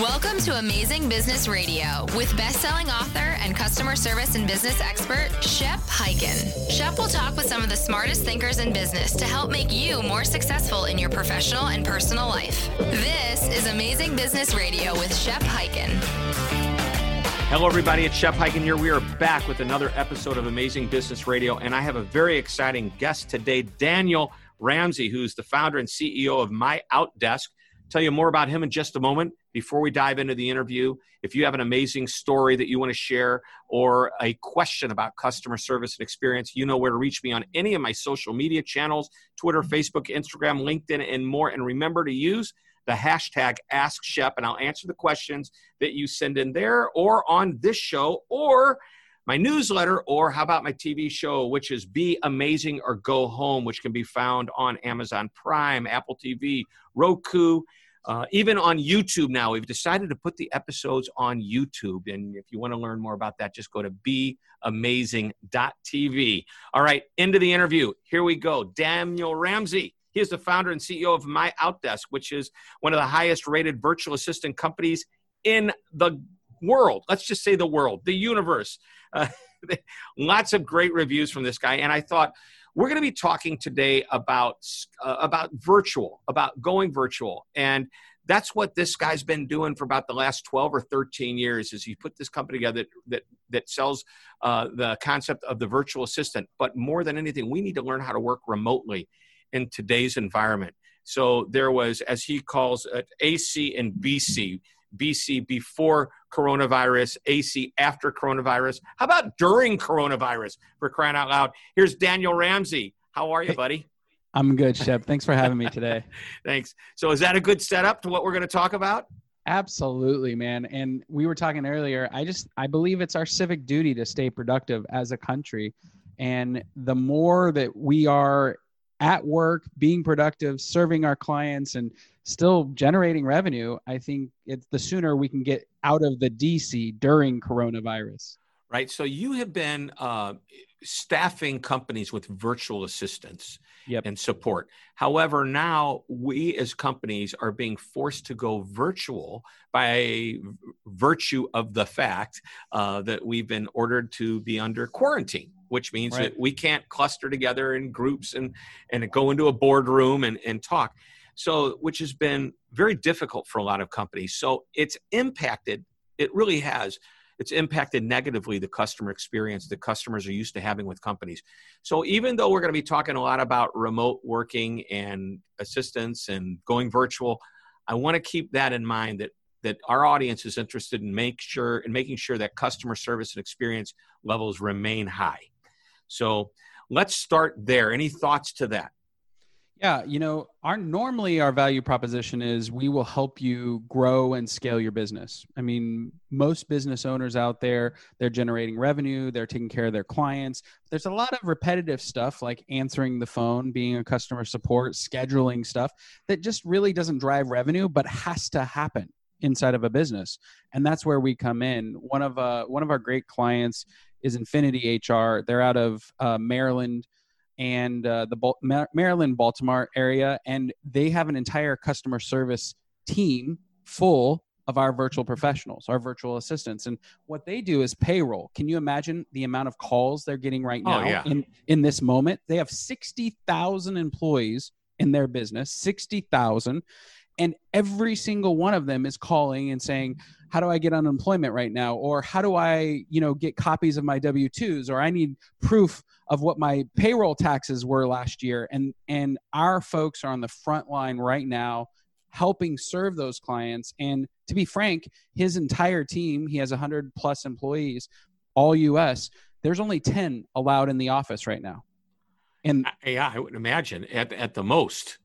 Welcome to Amazing Business Radio with best-selling author and customer service and business expert Shep Hyken. Shep will talk with some of the smartest thinkers in business to help make you more successful in your professional and personal life. This is Amazing Business Radio with Shep Hyken. Hello, everybody. It's Shep Hyken here. We are back with another episode of Amazing Business Radio, and I have a very exciting guest today, Daniel Ramsey, who's the founder and CEO of My Outdesk. Tell you more about him in just a moment. Before we dive into the interview, if you have an amazing story that you want to share or a question about customer service and experience, you know where to reach me on any of my social media channels Twitter, Facebook, Instagram, LinkedIn, and more. And remember to use the hashtag Ask Shep, and I'll answer the questions that you send in there or on this show or my newsletter, or how about my TV show, which is Be Amazing or Go Home, which can be found on Amazon Prime, Apple TV, Roku, uh, even on YouTube now. We've decided to put the episodes on YouTube. And if you want to learn more about that, just go to beamazing.tv. All right, into the interview. Here we go. Daniel Ramsey. He is the founder and CEO of My Outdesk, which is one of the highest rated virtual assistant companies in the world. Let's just say the world, the universe. Uh, lots of great reviews from this guy. And I thought, we're going to be talking today about uh, about virtual, about going virtual, and that's what this guy's been doing for about the last 12 or 13 years is he put this company together that that, that sells uh, the concept of the virtual assistant. But more than anything we need to learn how to work remotely in today's environment. So there was as he calls it ac and bc BC before coronavirus, AC after coronavirus. How about during coronavirus for crying out loud? Here's Daniel Ramsey. How are you, buddy? I'm good, Shep. Thanks for having me today. Thanks. So, is that a good setup to what we're going to talk about? Absolutely, man. And we were talking earlier. I just I believe it's our civic duty to stay productive as a country. And the more that we are at work, being productive, serving our clients, and still generating revenue, I think it's the sooner we can get out of the DC during coronavirus. Right. So you have been uh, staffing companies with virtual assistants yep. and support. However, now we as companies are being forced to go virtual by virtue of the fact uh, that we've been ordered to be under quarantine which means right. that we can't cluster together in groups and and go into a boardroom and, and talk so which has been very difficult for a lot of companies so it's impacted it really has it's impacted negatively the customer experience that customers are used to having with companies so even though we're going to be talking a lot about remote working and assistance and going virtual i want to keep that in mind that that our audience is interested in make sure in making sure that customer service and experience levels remain high so let's start there. Any thoughts to that? Yeah, you know, our normally our value proposition is we will help you grow and scale your business. I mean, most business owners out there, they're generating revenue, they're taking care of their clients. There's a lot of repetitive stuff like answering the phone, being a customer support, scheduling stuff that just really doesn't drive revenue but has to happen inside of a business. And that's where we come in. One of uh one of our great clients is Infinity HR. They're out of uh, Maryland and uh, the Bal- Maryland Baltimore area, and they have an entire customer service team full of our virtual professionals, our virtual assistants. And what they do is payroll. Can you imagine the amount of calls they're getting right oh, now oh, yeah. in, in this moment? They have 60,000 employees in their business, 60,000 and every single one of them is calling and saying how do i get unemployment right now? Or how do i you know get copies of my w2s? Or i need proof of what my payroll taxes were last year. And and our folks are on the front line right now helping serve those clients. And to be frank his entire team he has 100 plus employees all us there's only 10 allowed in the office right now. And yeah i would imagine at, at the most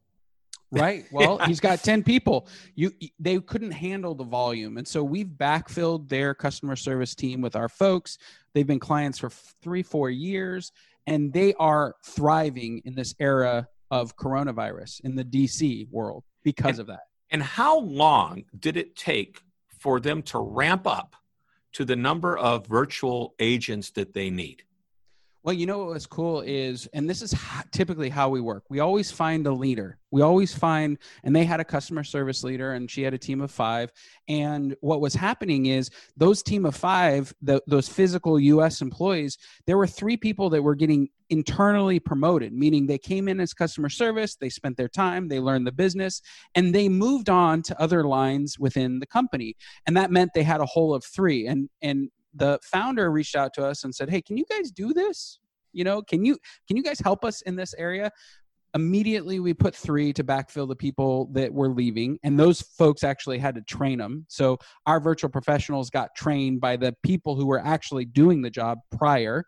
right? Well he's got 10 people. You they couldn't handle the volume. And so we've backfilled their customer service team with our folks. They've been clients for three four years and they are thriving in this era of coronavirus in the dc world because and, of that. and how long did it take for them to ramp up to the number of virtual agents that they need Well, you know what was cool is, and this is typically how we work. We always find a leader. We always find, and they had a customer service leader, and she had a team of five. And what was happening is those team of five, the, those physical U.S. employees, there were three people that were getting internally promoted, meaning they came in as customer service, they spent their time, they learned the business, and they moved on to other lines within the company. And that meant they had a whole of three. And and the founder reached out to us and said, "Hey, can you guys do this? You know, can you can you guys help us in this area?" Immediately, we put three to backfill the people that were leaving, and those folks actually had to train them. So our virtual professionals got trained by the people who were actually doing the job prior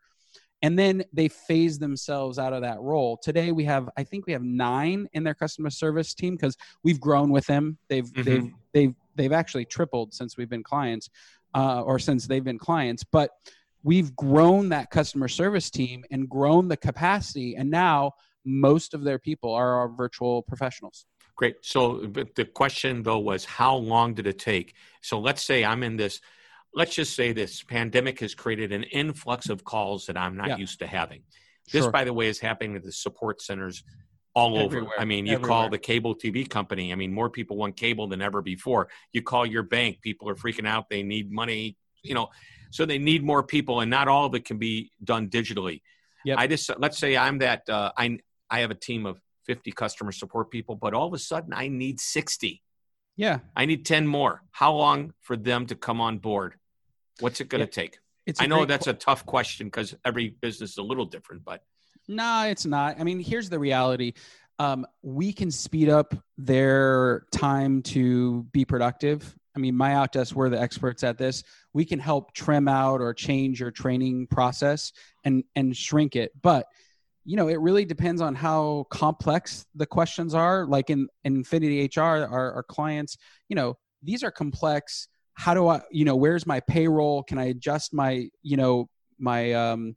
and then they phase themselves out of that role today we have i think we have nine in their customer service team because we've grown with them they've mm-hmm. they've they've they've actually tripled since we've been clients uh, or since they've been clients, but we've grown that customer service team and grown the capacity, and now most of their people are our virtual professionals. Great. So the question though was how long did it take? So let's say I'm in this. Let's just say this pandemic has created an influx of calls that I'm not yeah. used to having. This, sure. by the way, is happening at the support centers all Everywhere. over. I mean, you Everywhere. call the cable TV company. I mean, more people want cable than ever before. You call your bank, people are freaking out. They need money, you know, so they need more people, and not all of it can be done digitally. Yep. I just let's say I'm that uh, I I have a team of 50 customer support people, but all of a sudden I need 60. Yeah, I need 10 more. How long for them to come on board? What's it going to yeah. take? I know that's a tough question because every business is a little different, but no, it's not. I mean, here's the reality. Um, we can speed up their time to be productive. I mean, my outdesk, we're the experts at this. We can help trim out or change your training process and and shrink it. But you know, it really depends on how complex the questions are. Like in, in Infinity HR, our, our clients, you know, these are complex. How do I, you know, where's my payroll? Can I adjust my, you know, my um,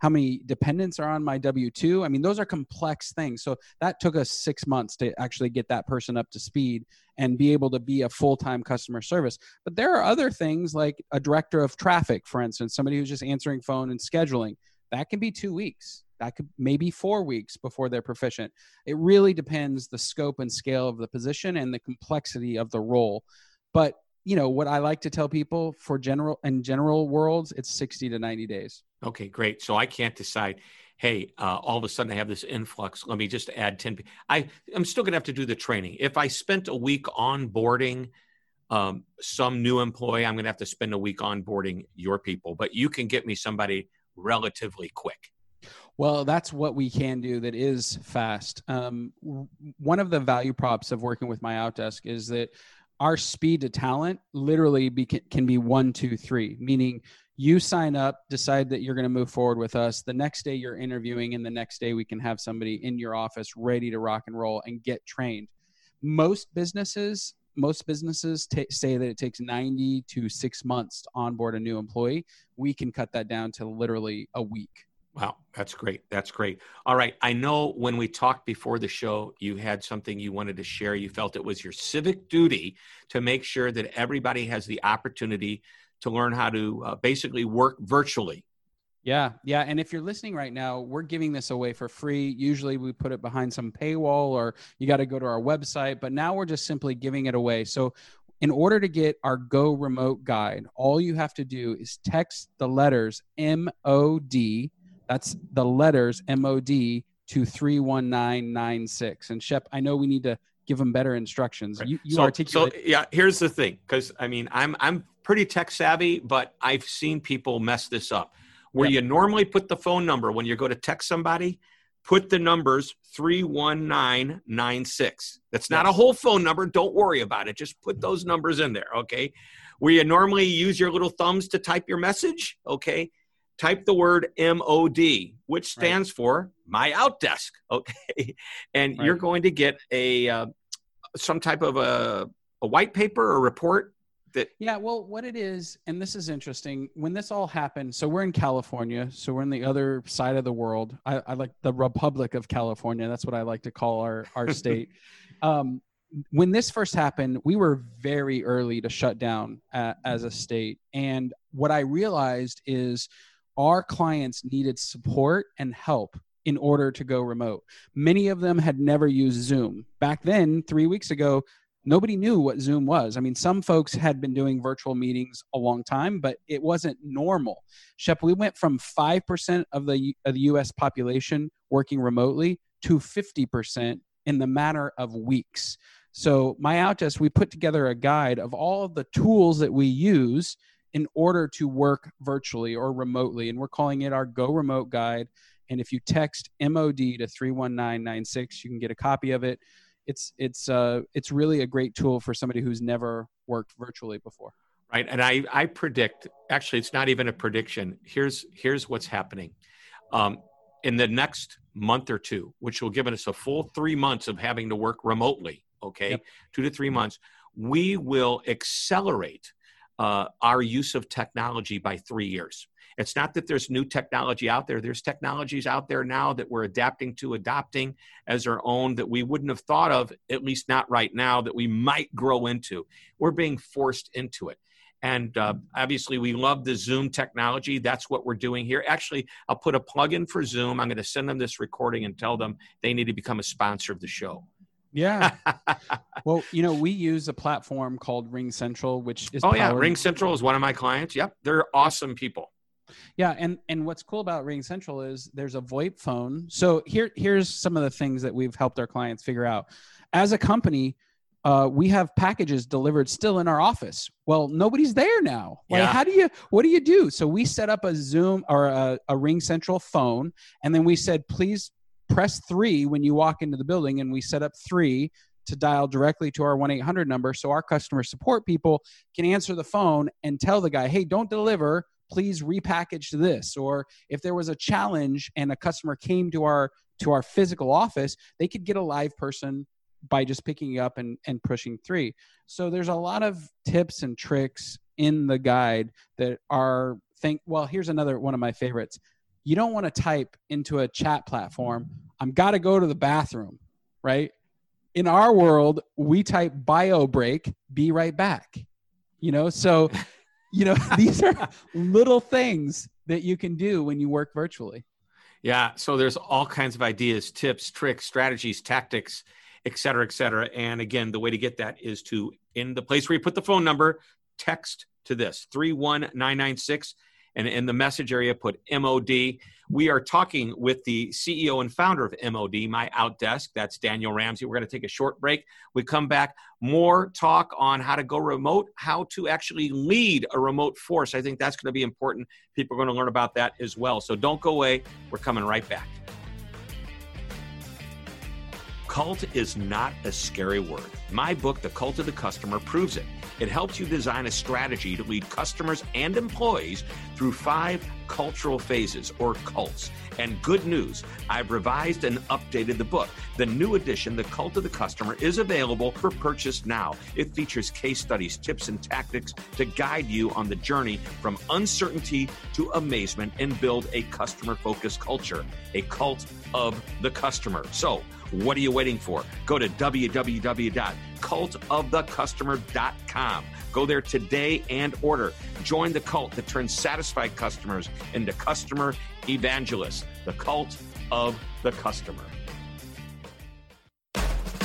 how many dependents are on my W 2. I mean, those are complex things. So that took us six months to actually get that person up to speed and be able to be a full time customer service. But there are other things like a director of traffic, for instance, somebody who's just answering phone and scheduling. That can be two weeks. That could maybe four weeks before they're proficient. It really depends the scope and scale of the position and the complexity of the role. But you know what I like to tell people for general and general worlds, it's 60 to 90 days. Okay, great. So I can't decide. Hey, uh, all of a sudden I have this influx. Let me just add 10. I, I'm still going to have to do the training. If I spent a week onboarding um, some new employee, I'm going to have to spend a week onboarding your people, but you can get me somebody relatively quick. Well, that's what we can do that is fast. Um, one of the value props of working with my Outdesk is that our speed to talent literally be, can be one, two, three, meaning you sign up, decide that you're going to move forward with us. The next day you're interviewing, and the next day we can have somebody in your office ready to rock and roll and get trained. Most businesses, most businesses t- say that it takes 90 to six months to onboard a new employee. We can cut that down to literally a week. Wow, that's great. That's great. All right. I know when we talked before the show, you had something you wanted to share. You felt it was your civic duty to make sure that everybody has the opportunity to learn how to uh, basically work virtually. Yeah, yeah. And if you're listening right now, we're giving this away for free. Usually we put it behind some paywall or you got to go to our website, but now we're just simply giving it away. So in order to get our Go Remote guide, all you have to do is text the letters MOD that's the letters MOD to 31996. And Shep, I know we need to give them better instructions. Right. You, you so, articulate. So yeah, here's the thing, because I mean, I'm I'm pretty tech savvy, but I've seen people mess this up. Where yep. you normally put the phone number when you go to text somebody, put the numbers 31996. That's not a whole phone number. Don't worry about it. Just put those numbers in there, okay? Where you normally use your little thumbs to type your message, okay? Type the word MOD, which stands right. for my outdesk. Okay. And right. you're going to get a uh, some type of a, a white paper or report that yeah well what it is and this is interesting when this all happened so we're in california so we're in the other side of the world i, I like the republic of california that's what i like to call our our state um, when this first happened we were very early to shut down uh, as a state and what i realized is our clients needed support and help in order to go remote. Many of them had never used Zoom. Back then, three weeks ago, nobody knew what Zoom was. I mean, some folks had been doing virtual meetings a long time, but it wasn't normal. Shep, we went from 5% of the, of the US population working remotely to 50% in the matter of weeks. So, my Outdesk, we put together a guide of all of the tools that we use in order to work virtually or remotely. And we're calling it our Go Remote Guide. And if you text MOD to 31996, you can get a copy of it. It's it's uh it's really a great tool for somebody who's never worked virtually before. Right. And I I predict actually it's not even a prediction. Here's here's what's happening. Um, in the next month or two, which will give us a full three months of having to work remotely, okay, yep. two to three months, we will accelerate uh, our use of technology by three years. It's not that there's new technology out there. There's technologies out there now that we're adapting to, adopting as our own that we wouldn't have thought of, at least not right now, that we might grow into. We're being forced into it. And uh, obviously, we love the Zoom technology. That's what we're doing here. Actually, I'll put a plug in for Zoom. I'm going to send them this recording and tell them they need to become a sponsor of the show. Yeah. well, you know, we use a platform called Ring Central, which is oh yeah, Ring Central is one of my clients. Yep, they're awesome people. Yeah, and and what's cool about Ring Central is there's a VoIP phone. So here here's some of the things that we've helped our clients figure out. As a company, uh, we have packages delivered still in our office. Well, nobody's there now. Like, yeah. how do you? What do you do? So we set up a Zoom or a, a Ring Central phone, and then we said, please press three when you walk into the building, and we set up three to dial directly to our 1 800 number so our customer support people can answer the phone and tell the guy, hey, don't deliver. Please repackage this. Or if there was a challenge and a customer came to our to our physical office they could get a live person by just picking up and, and pushing three. So there's a lot of tips and tricks in the guide that are think well here's another one of my favorites you don't want to type into a chat platform i'm got to go to the bathroom right? In our world we type bio break be right back you know? So you know these are little things that you can do when you work virtually. Yeah so there's all kinds of ideas tips tricks strategies tactics et cetera et cetera. And again the way to get that is to in the place where you put the phone number text to this 31996 and in the message area put MOD. We are talking with the CEO and founder of MOD, My Outdesk. That's Daniel Ramsey. We're going to take a short break. We come back, more talk on how to go remote, how to actually lead a remote force. I think that's going to be important. People are going to learn about that as well. So don't go away. We're coming right back. Cult is not a scary word. My book, The Cult of the Customer, proves it. It helps you design a strategy to lead customers and employees through five cultural phases or cults. And good news, I've revised and updated the book. The new edition, The Cult of the Customer, is available for purchase now. It features case studies, tips, and tactics to guide you on the journey from uncertainty to amazement and build a customer focused culture, a cult of the customer. So, what are you waiting for? Go to www.cultofthecustomer.com. Go there today and order. Join the cult that turns satisfied customers into customer evangelists. The cult of the customer.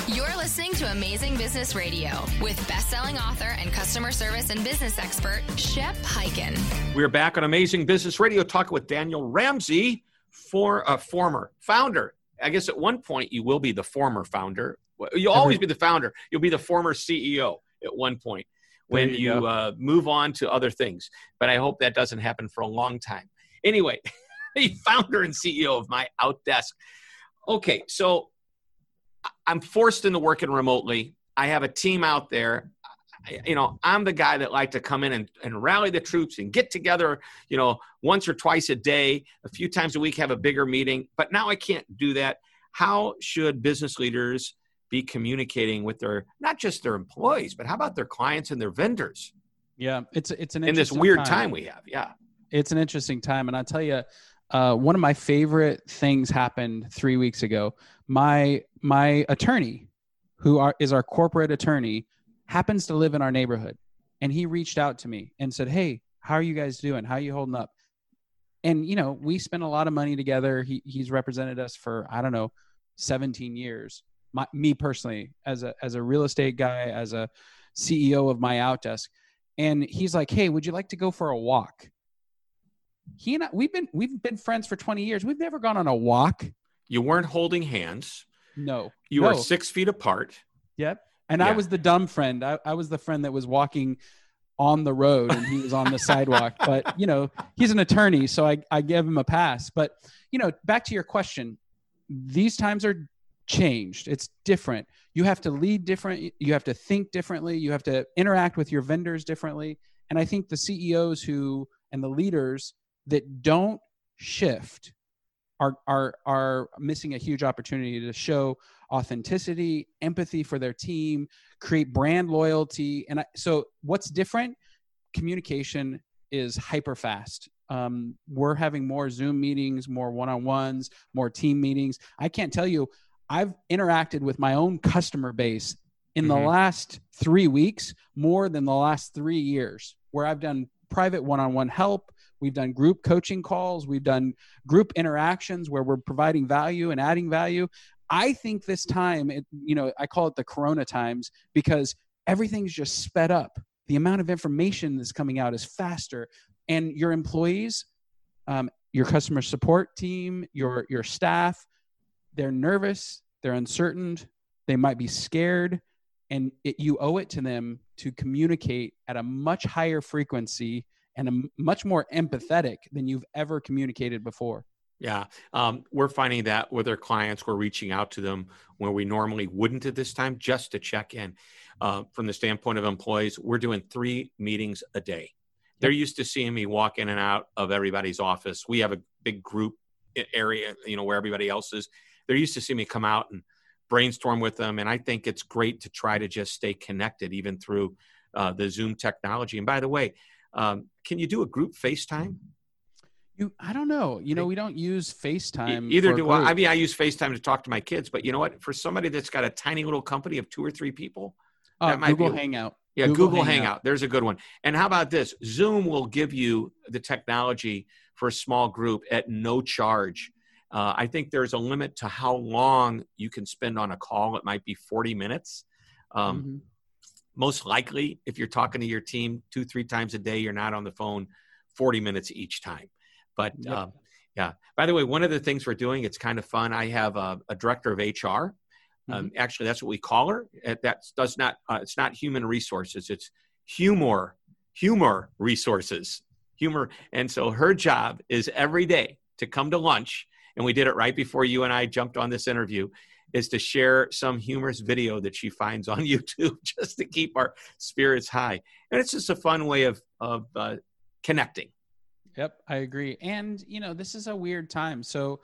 You're listening to Amazing Business Radio with best-selling author and customer service and business expert Shep Hyken. We're back on Amazing Business Radio talking with Daniel Ramsey, for a former founder I guess at one point you will be the former founder. You'll always be the founder. You'll be the former CEO at one point when you, you uh, move on to other things. But I hope that doesn't happen for a long time. Anyway, the founder and CEO of my Outdesk. Okay, so I'm forced into working remotely. I have a team out there you know, I'm the guy that like to come in and, and rally the troops and get together, you know, once or twice a day, a few times a week, have a bigger meeting. But now I can't do that. How should business leaders be communicating with their not just their employees, but how about their clients and their vendors? Yeah, it's it's an in this weird time. time we have. Yeah, it's an interesting time, and I'll tell you, uh, one of my favorite things happened three weeks ago. My my attorney, who are, is our corporate attorney, happens to live in our neighborhood. And he reached out to me and said, Hey, how are you guys doing? How are you holding up? and you know we spent a lot of money together he, he's represented us for i don't know 17 years my, me personally as a as a real estate guy as a ceo of my outdesk and he's like hey would you like to go for a walk he and I, we've been we've been friends for 20 years we've never gone on a walk you weren't holding hands no you no. were six feet apart yep and yeah. i was the dumb friend I, I was the friend that was walking on the road and he was on the sidewalk. But you know, he's an attorney, so I, I give him a pass. But you know, back to your question, these times are changed. It's different. You have to lead different. You have to think differently. You have to interact with your vendors differently. And I think the CEOs who and the leaders that don't shift are are are missing a huge opportunity to show authenticity, empathy for their team, create brand loyalty. And I, so, what's different? Communication is hyper fast. Um, we're having more Zoom meetings, more one on ones, more team meetings. I can't tell you, I've interacted with my own customer base in mm-hmm. the last three weeks more than the last three years, where I've done private one on one help. We've done group coaching calls. We've done group interactions where we're providing value and adding value. I think this time, it, you know, I call it the Corona times because everything's just sped up. The amount of information that's coming out is faster, and your employees, um, your customer support team, your your staff, they're nervous, they're uncertain, they might be scared, and it, you owe it to them to communicate at a much higher frequency and a much more empathetic than you've ever communicated before. Yeah, um, we're finding that with our clients, we're reaching out to them where we normally wouldn't at this time just to check in. Uh, from the standpoint of employees, we're doing three meetings a day. They're used to seeing me walk in and out of everybody's office. We have a big group area, you know, where everybody else is. They're used to see me come out and brainstorm with them. And I think it's great to try to just stay connected even through uh, the Zoom technology. And by the way, um, can you do a group FaceTime? You, I don't know. You know, we don't use FaceTime. Either do I. I mean, I use FaceTime to talk to my kids, but you know what? For somebody that's got a tiny little company of two or three people, uh, that might Google be, Hangout. Yeah, Google, Google Hangout. Hangout. There's a good one. And how about this? Zoom will give you the technology for a small group at no charge. Uh, I think there's a limit to how long you can spend on a call. It might be 40 minutes. Um, mm-hmm. Most likely, if you're talking to your team two, three times a day, you're not on the phone 40 minutes each time. But yep. um, yeah. By the way, one of the things we're doing, it's kind of fun. I have a, a director of HR. Um, mm-hmm. Actually, that's what we call her. That does not. Uh, it's not human resources. It's humor. Humor resources. Humor. And so her job is every day to come to lunch. And we did it right before you and I jumped on this interview. Is to share some humorous video that she finds on YouTube just to keep our spirits high. And it's just a fun way of of uh, connecting. Yep, I agree. And you know, this is a weird time. So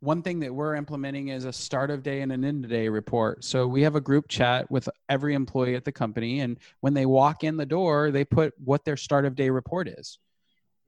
one thing that we're implementing is a start of day and an end of day report. So we have a group chat with every employee at the company and when they walk in the door, they put what their start of day report is.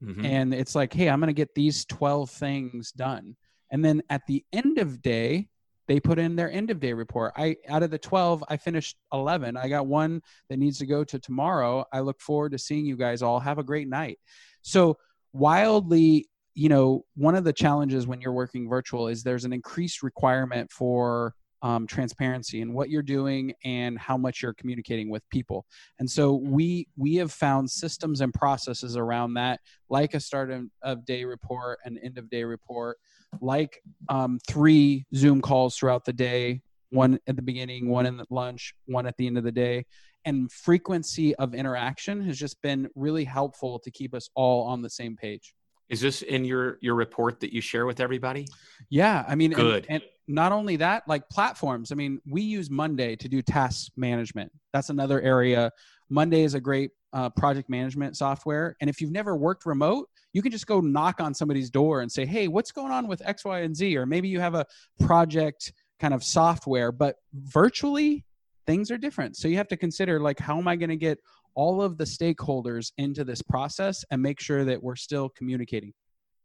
Mm-hmm. And it's like, "Hey, I'm going to get these 12 things done." And then at the end of day, they put in their end of day report. I out of the 12, I finished 11. I got one that needs to go to tomorrow. I look forward to seeing you guys all. Have a great night. So wildly you know one of the challenges when you're working virtual is there's an increased requirement for um, transparency in what you're doing and how much you're communicating with people and so we we have found systems and processes around that like a start of day report an end of day report like um, three zoom calls throughout the day one at the beginning one in the lunch one at the end of the day and frequency of interaction has just been really helpful to keep us all on the same page. Is this in your your report that you share with everybody? Yeah, I mean, good. And, and not only that, like platforms. I mean, we use Monday to do task management. That's another area. Monday is a great uh, project management software, and if you've never worked remote, you can just go knock on somebody's door and say, "Hey, what's going on with X, Y, and Z?" Or maybe you have a project kind of software, but virtually things are different. So you have to consider like how am I going to get all of the stakeholders into this process and make sure that we're still communicating.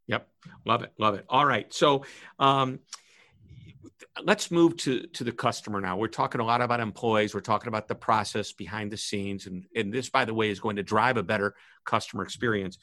Yep. Love it. Love it. All right. So um, let's move to, to the customer now. We're talking a lot about employees. We're talking about the process behind the scenes. And, and this, by the way, is going to drive a better customer experience.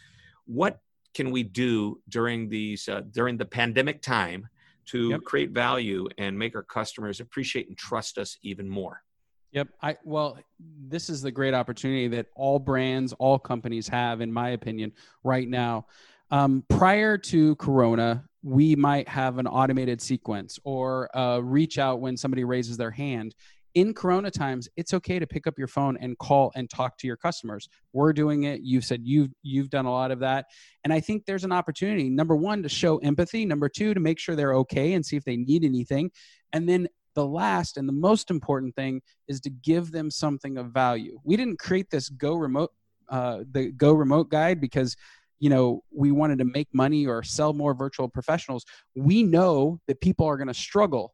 What can we do during these uh, during the pandemic time to yep. create value and make our customers appreciate and trust us even more? Yep. I well, this is the great opportunity that all brands, all companies have, in my opinion, right now. Um, prior to Corona, we might have an automated sequence or reach out when somebody raises their hand. In corona times it's okay to pick up your phone and call and talk to your customers. We're doing it. You've said you've you've done a lot of that. And i think there's an opportunity number one to show empathy number two to make sure they're okay and see if they need anything. And then the last and the most important thing is to give them something of value. We didn't create this go remote uh, the go remote guide because you know we wanted to make money or sell more virtual professionals we know that people are going to struggle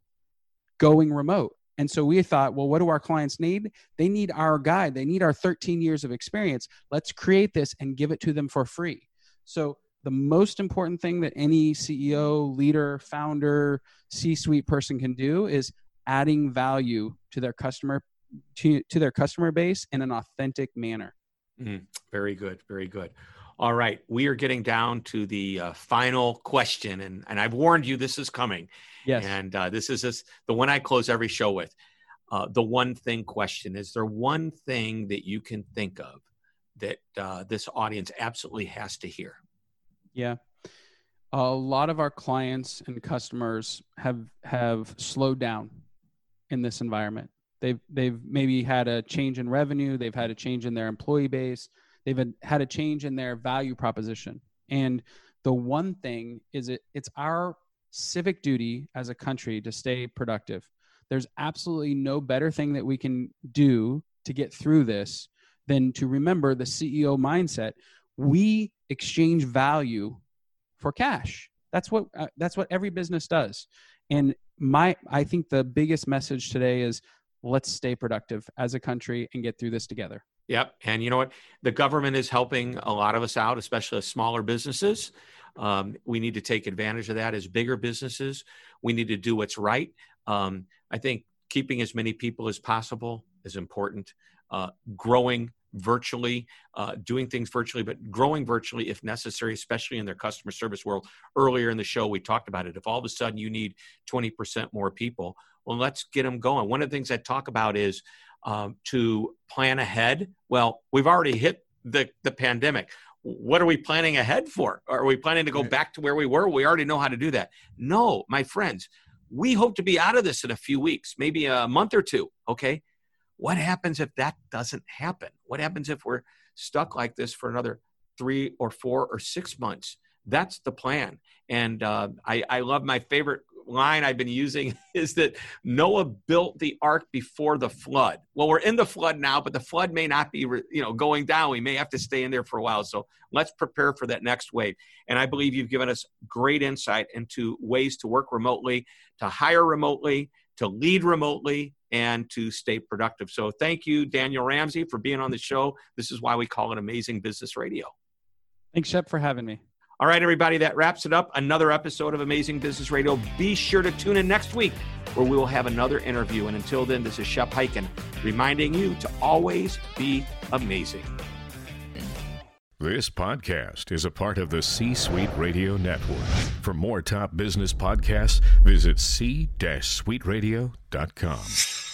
going remote and so we thought, well, what do our clients need? They need our guide. They need our 13 years of experience. Let's create this and give it to them for free. So the most important thing that any CEO, leader, founder, C-suite person can do is adding value to their customer to, to their customer base in an authentic manner. Mm, very good, very good. All right, we are getting down to the uh, final question, and and I've warned you this is coming. Yes. And uh, this is this, the one I close every show with. Uh, the one thing question: Is there one thing that you can think of that uh, this audience absolutely has to hear? Yeah, a lot of our clients and customers have have slowed down in this environment. They've they've maybe had a change in revenue. They've had a change in their employee base they've had a change in their value proposition. And the one thing is it it's our civic duty as a country to stay productive. There's absolutely no better thing that we can do to get through this than to remember the ceo mindset. We exchange value for cash. That's what uh, that's what every business does. And my i think the biggest message today is let's stay productive as a country and get through this together Yep. And you know what? The government is helping a lot of us out, especially smaller businesses. Um, we need to take advantage of that as bigger businesses. We need to do what's right. Um, I think keeping as many people as possible is important. Uh, growing virtually, uh, doing things virtually, but growing virtually if necessary, especially in their customer service world. Earlier in the show, we talked about it. If all of a sudden you need 20% more people, well, let's get them going. One of the things I talk about is um, to plan ahead. Well, we've already hit the, the pandemic. What are we planning ahead for? Are we planning to go back to where we were? We already know how to do that. No, my friends, we hope to be out of this in a few weeks, maybe a month or two. Okay. What happens if that doesn't happen? What happens if we're stuck like this for another three or four or six months? That's the plan. And uh, I, I love my favorite line I've been using is that Noah built the ark before the flood. Well, we're in the flood now, but the flood may not be, you know, going down. We may have to stay in there for a while. So let's prepare for that next wave. And I believe you've given us great insight into ways to work remotely, to hire remotely, to lead remotely, and to stay productive. So thank you, Daniel Ramsey, for being on the show. This is why we call it Amazing Business Radio. Thanks, Shep, for having me. All right, everybody, that wraps it up. Another episode of Amazing Business Radio. Be sure to tune in next week where we will have another interview. And until then, this is Shep Hyken reminding you to always be amazing. This podcast is a part of the C Suite Radio Network. For more top business podcasts, visit c-suiteradio.com.